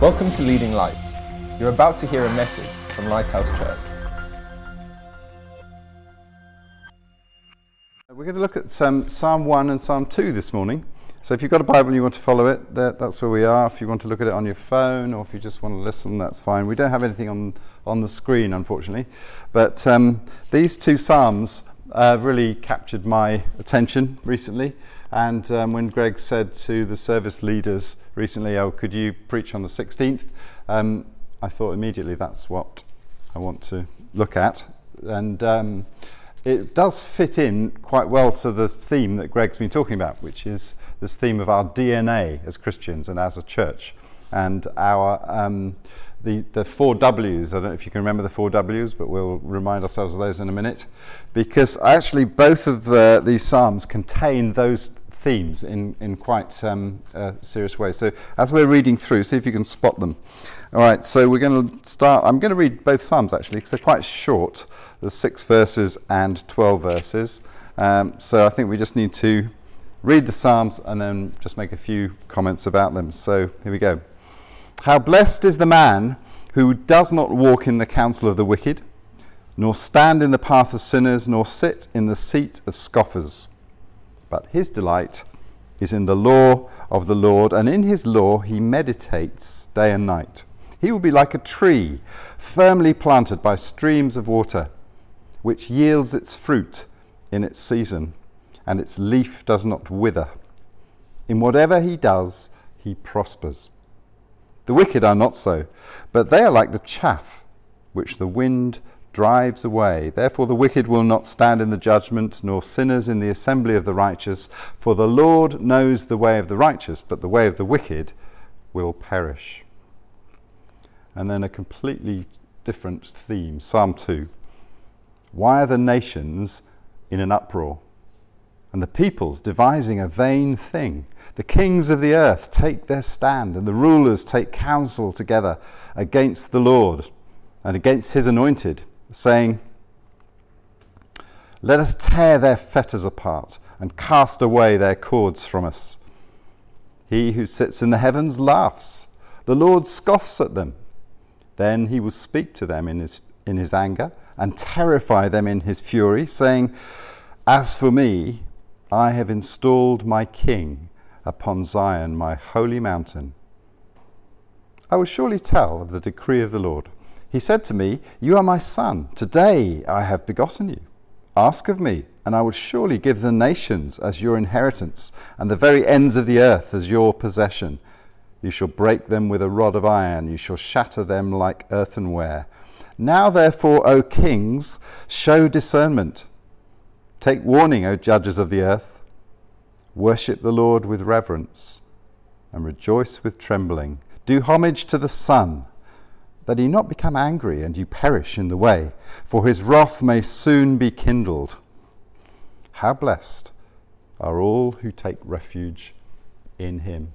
Welcome to Leading Lights. You're about to hear a message from Lighthouse Church. We're going to look at um, Psalm 1 and Psalm 2 this morning. So if you've got a Bible and you want to follow it, that, that's where we are. If you want to look at it on your phone or if you just want to listen, that's fine. We don't have anything on, on the screen, unfortunately. But um, these two Psalms uh, really captured my attention recently. And um, when Greg said to the service leaders recently, Oh, could you preach on the 16th? Um, I thought immediately that's what I want to look at. And um, it does fit in quite well to the theme that Greg's been talking about, which is this theme of our DNA as Christians and as a church. And our um, the, the four W's. I don't know if you can remember the four W's, but we'll remind ourselves of those in a minute. Because actually, both of the, these Psalms contain those themes in, in quite um, a serious way. So, as we're reading through, see if you can spot them. All right, so we're going to start. I'm going to read both Psalms actually, because they're quite short. There's six verses and 12 verses. Um, so, I think we just need to read the Psalms and then just make a few comments about them. So, here we go. How blessed is the man who does not walk in the counsel of the wicked, nor stand in the path of sinners, nor sit in the seat of scoffers. But his delight is in the law of the Lord, and in his law he meditates day and night. He will be like a tree firmly planted by streams of water, which yields its fruit in its season, and its leaf does not wither. In whatever he does, he prospers. The wicked are not so, but they are like the chaff which the wind drives away. Therefore, the wicked will not stand in the judgment, nor sinners in the assembly of the righteous. For the Lord knows the way of the righteous, but the way of the wicked will perish. And then a completely different theme Psalm 2. Why are the nations in an uproar? And the peoples devising a vain thing? The kings of the earth take their stand, and the rulers take counsel together against the Lord and against his anointed, saying, Let us tear their fetters apart and cast away their cords from us. He who sits in the heavens laughs, the Lord scoffs at them. Then he will speak to them in his, in his anger and terrify them in his fury, saying, As for me, I have installed my king upon Zion, my holy mountain. I will surely tell of the decree of the Lord. He said to me, You are my son. Today I have begotten you. Ask of me, and I will surely give the nations as your inheritance, and the very ends of the earth as your possession. You shall break them with a rod of iron, you shall shatter them like earthenware. Now, therefore, O kings, show discernment. Take warning, O judges of the earth. Worship the Lord with reverence and rejoice with trembling. Do homage to the Son, that he not become angry and you perish in the way, for his wrath may soon be kindled. How blessed are all who take refuge in him.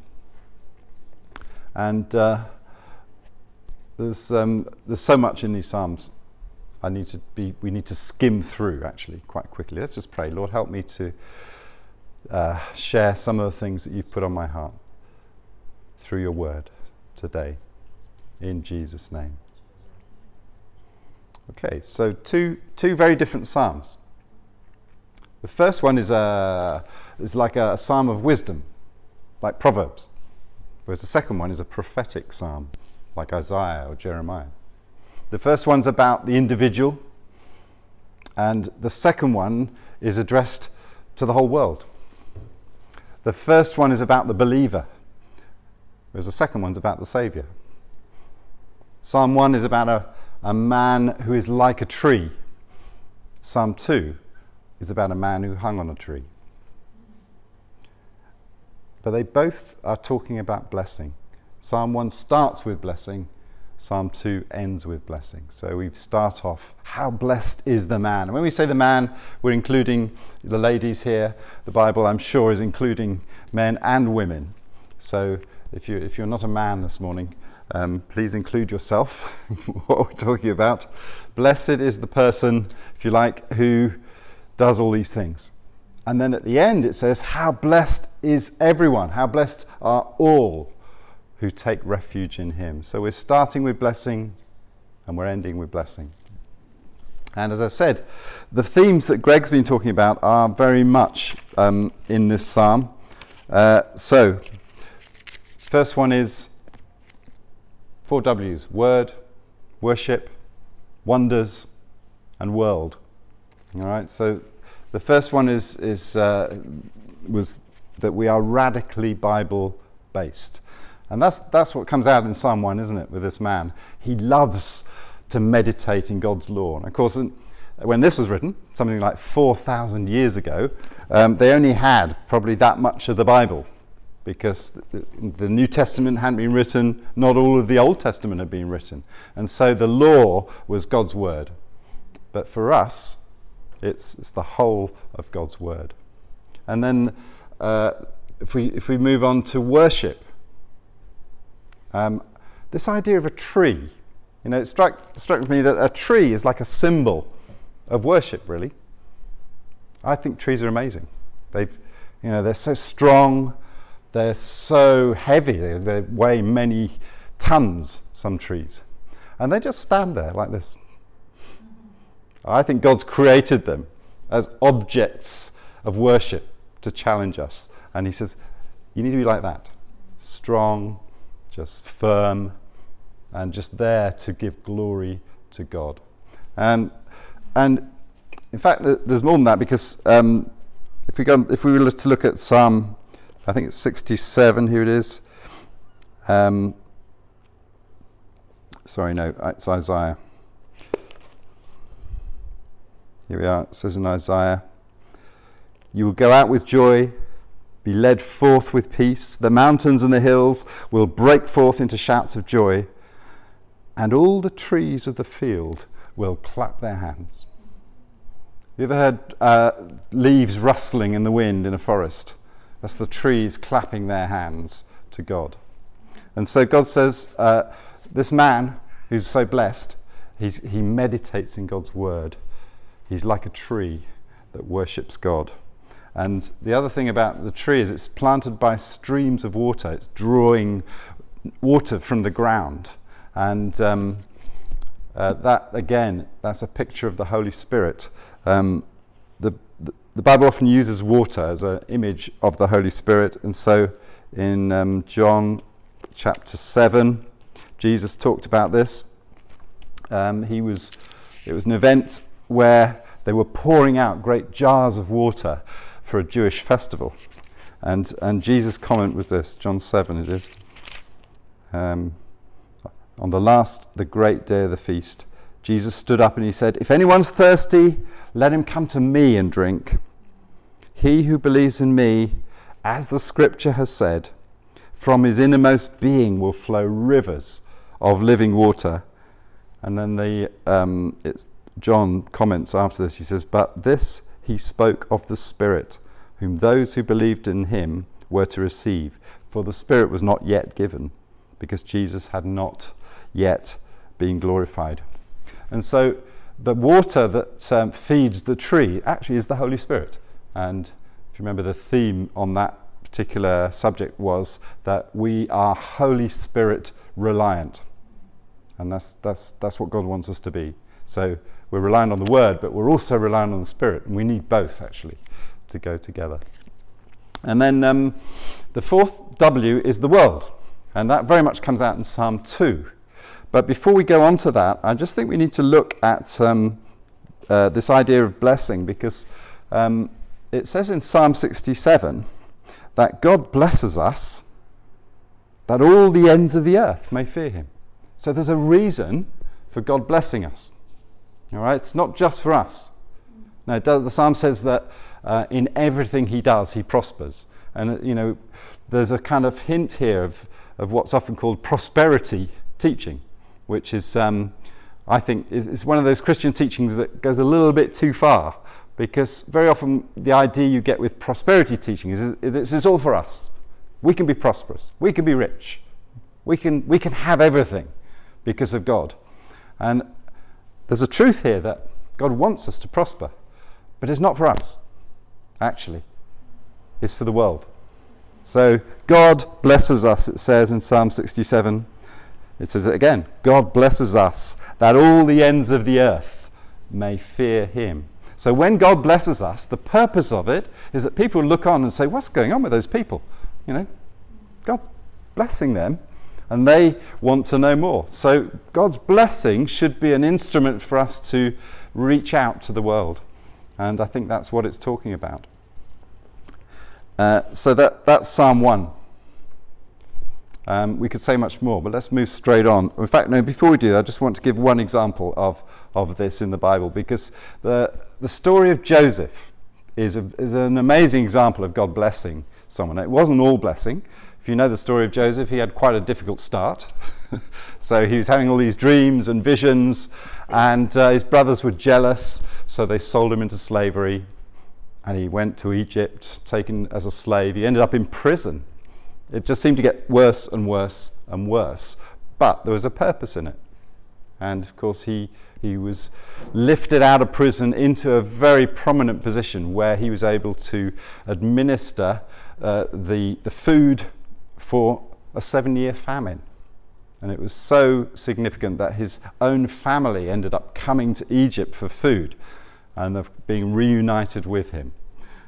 And uh, there's, um, there's so much in these Psalms. I need to be, we need to skim through actually quite quickly. Let's just pray. Lord, help me to uh, share some of the things that you've put on my heart through your word today. In Jesus' name. Okay, so two, two very different psalms. The first one is, a, is like a, a psalm of wisdom, like Proverbs, whereas the second one is a prophetic psalm, like Isaiah or Jeremiah. The first one's about the individual, and the second one is addressed to the whole world. The first one is about the believer, whereas the second one's about the Saviour. Psalm 1 is about a, a man who is like a tree. Psalm 2 is about a man who hung on a tree. But they both are talking about blessing. Psalm 1 starts with blessing, Psalm 2 ends with blessing. So we start off, how blessed is the man? And when we say the man, we're including the ladies here. The Bible, I'm sure, is including men and women. So if, you, if you're not a man this morning, um, please include yourself, what we're talking about. Blessed is the person, if you like, who does all these things. And then at the end it says, How blessed is everyone? How blessed are all who take refuge in him. So we're starting with blessing and we're ending with blessing. And as I said, the themes that Greg's been talking about are very much um, in this psalm. Uh, so, first one is four W's word, worship, wonders, and world. All right, so the first one is, is, uh, was that we are radically Bible based. And that's, that's what comes out in Psalm 1, isn't it, with this man? He loves to meditate in God's law. And of course, when this was written, something like 4,000 years ago, um, they only had probably that much of the Bible because the, New Testament hadn't been written, not all of the Old Testament had been written. And so the law was God's word. But for us, it's, it's the whole of God's word. And then uh, if, we, if we move on to worship, um, this idea of a tree, you know, it struck, struck me that a tree is like a symbol of worship, really. I think trees are amazing. They've, you know, they're so strong, they're so heavy, they, they weigh many tons, some trees. And they just stand there like this. I think God's created them as objects of worship to challenge us. And He says, You need to be like that strong, just firm, and just there to give glory to God. And, and in fact, there's more than that because um, if, we go, if we were to look at Psalm, I think it's 67, here it is. Um, sorry, no, it's Isaiah. Here we are. It says in Isaiah, You will go out with joy, be led forth with peace. The mountains and the hills will break forth into shouts of joy, and all the trees of the field will clap their hands. You ever heard uh, leaves rustling in the wind in a forest? That's the trees clapping their hands to God. And so God says, uh, This man who's so blessed, he meditates in God's word. He's like a tree that worships God. And the other thing about the tree is it's planted by streams of water. It's drawing water from the ground. And um, uh, that, again, that's a picture of the Holy Spirit. Um, the, the, Bible often uses water as an image of the Holy Spirit. And so in um, John chapter 7, Jesus talked about this. Um, he was, it was an event where they were pouring out great jars of water for a Jewish festival. And, and Jesus' comment was this John 7 it is. Um, on the last, the great day of the feast, Jesus stood up and he said, If anyone's thirsty, let him come to me and drink. He who believes in me, as the scripture has said, from his innermost being will flow rivers of living water. And then the, um, it's John comments after this, he says, But this he spoke of the Spirit, whom those who believed in him were to receive. For the Spirit was not yet given, because Jesus had not yet been glorified. And so the water that um, feeds the tree actually is the Holy Spirit. And if you remember, the theme on that particular subject was that we are Holy Spirit reliant. And that's, that's, that's what God wants us to be. So we're relying on the word, but we're also relying on the spirit, and we need both actually to go together. And then um, the fourth W is the world, and that very much comes out in Psalm 2. But before we go on to that, I just think we need to look at um, uh, this idea of blessing because um, it says in Psalm 67 that God blesses us that all the ends of the earth may fear him. So there's a reason for God blessing us. All right, it's not just for us. No, the psalm says that uh, in everything he does, he prospers. And, uh, you know, there's a kind of hint here of, of what's often called prosperity teaching, which is, um, I think, is one of those Christian teachings that goes a little bit too far. Because very often the idea you get with prosperity teaching is this is all for us. We can be prosperous. We can be rich. We can, we can have everything because of God. And there's a truth here that God wants us to prosper, but it's not for us, actually. It's for the world. So God blesses us, it says in Psalm 67. It says it again God blesses us that all the ends of the earth may fear him. So when God blesses us, the purpose of it is that people look on and say, What's going on with those people? You know, God's blessing them and they want to know more. So God's blessing should be an instrument for us to reach out to the world. And I think that's what it's talking about. Uh, so that, that's Psalm 1. Um, we could say much more, but let's move straight on. In fact, no, before we do, I just want to give one example of, of this in the Bible because the, the story of Joseph is, a, is an amazing example of God blessing someone. It wasn't all blessing, if you know the story of Joseph, he had quite a difficult start. so he was having all these dreams and visions, and uh, his brothers were jealous, so they sold him into slavery. And he went to Egypt, taken as a slave. He ended up in prison. It just seemed to get worse and worse and worse. But there was a purpose in it. And of course, he, he was lifted out of prison into a very prominent position where he was able to administer uh, the, the food for a seven year famine. And it was so significant that his own family ended up coming to Egypt for food and of being reunited with him.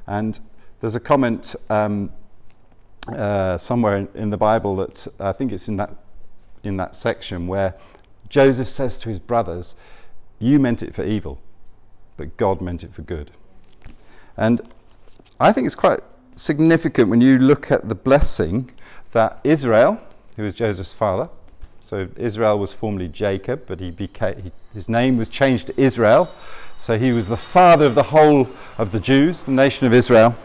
And there's a comment um, uh, somewhere in, in, the Bible that I think it's in that, in that section where Joseph says to his brothers, You meant it for evil, but God meant it for good. And I think it's quite significant when you look at the blessing that Israel, who was Joseph's father, so Israel was formerly Jacob, but he became, he, his name was changed to Israel. So he was the father of the whole of the Jews, the nation of Israel.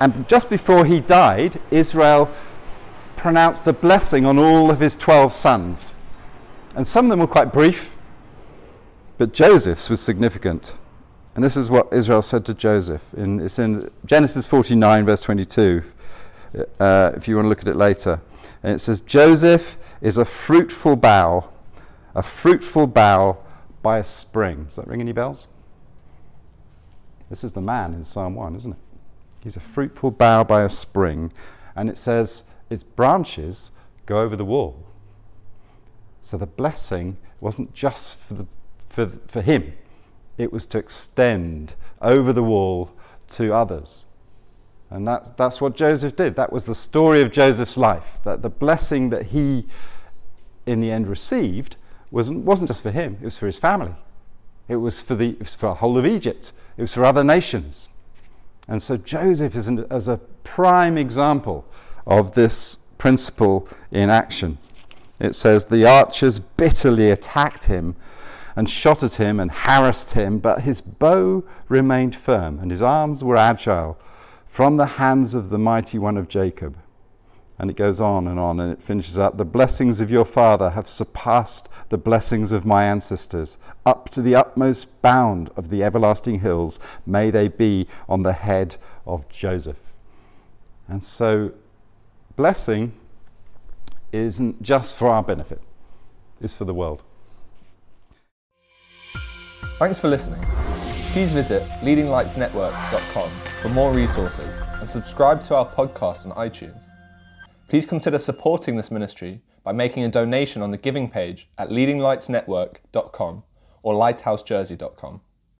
And just before he died, Israel pronounced a blessing on all of his 12 sons. And some of them were quite brief, but Joseph's was significant. And this is what Israel said to Joseph. In, it's in Genesis 49, verse 22 uh, if you want to look at it later. And it says, Joseph is a fruitful bough, a fruitful bough by a spring. Does that ring any bells? This is the man in Psalm 1, isn't it? He's a fruitful bough by a spring. And it says, its branches go over the wall. So the blessing wasn't just for, the, for, for him, it was to extend over the wall to others. And that's, that's what Joseph did. That was the story of Joseph's life. That the blessing that he, in the end, received wasn't, wasn't just for him, it was for his family. It was for the, was for whole of Egypt, it was for other nations. And so Joseph is an, as a prime example of this principle in action. It says, The archers bitterly attacked him and shot at him and harassed him, but his bow remained firm and his arms were agile from the hands of the mighty one of Jacob. And it goes on and on, and it finishes up The blessings of your father have surpassed the blessings of my ancestors. Up to the utmost bound of the everlasting hills, may they be on the head of Joseph. And so, blessing isn't just for our benefit, it's for the world. Thanks for listening. Please visit leadinglightsnetwork.com for more resources and subscribe to our podcast on iTunes. Please consider supporting this ministry by making a donation on the giving page at leadinglightsnetwork.com or lighthousejersey.com.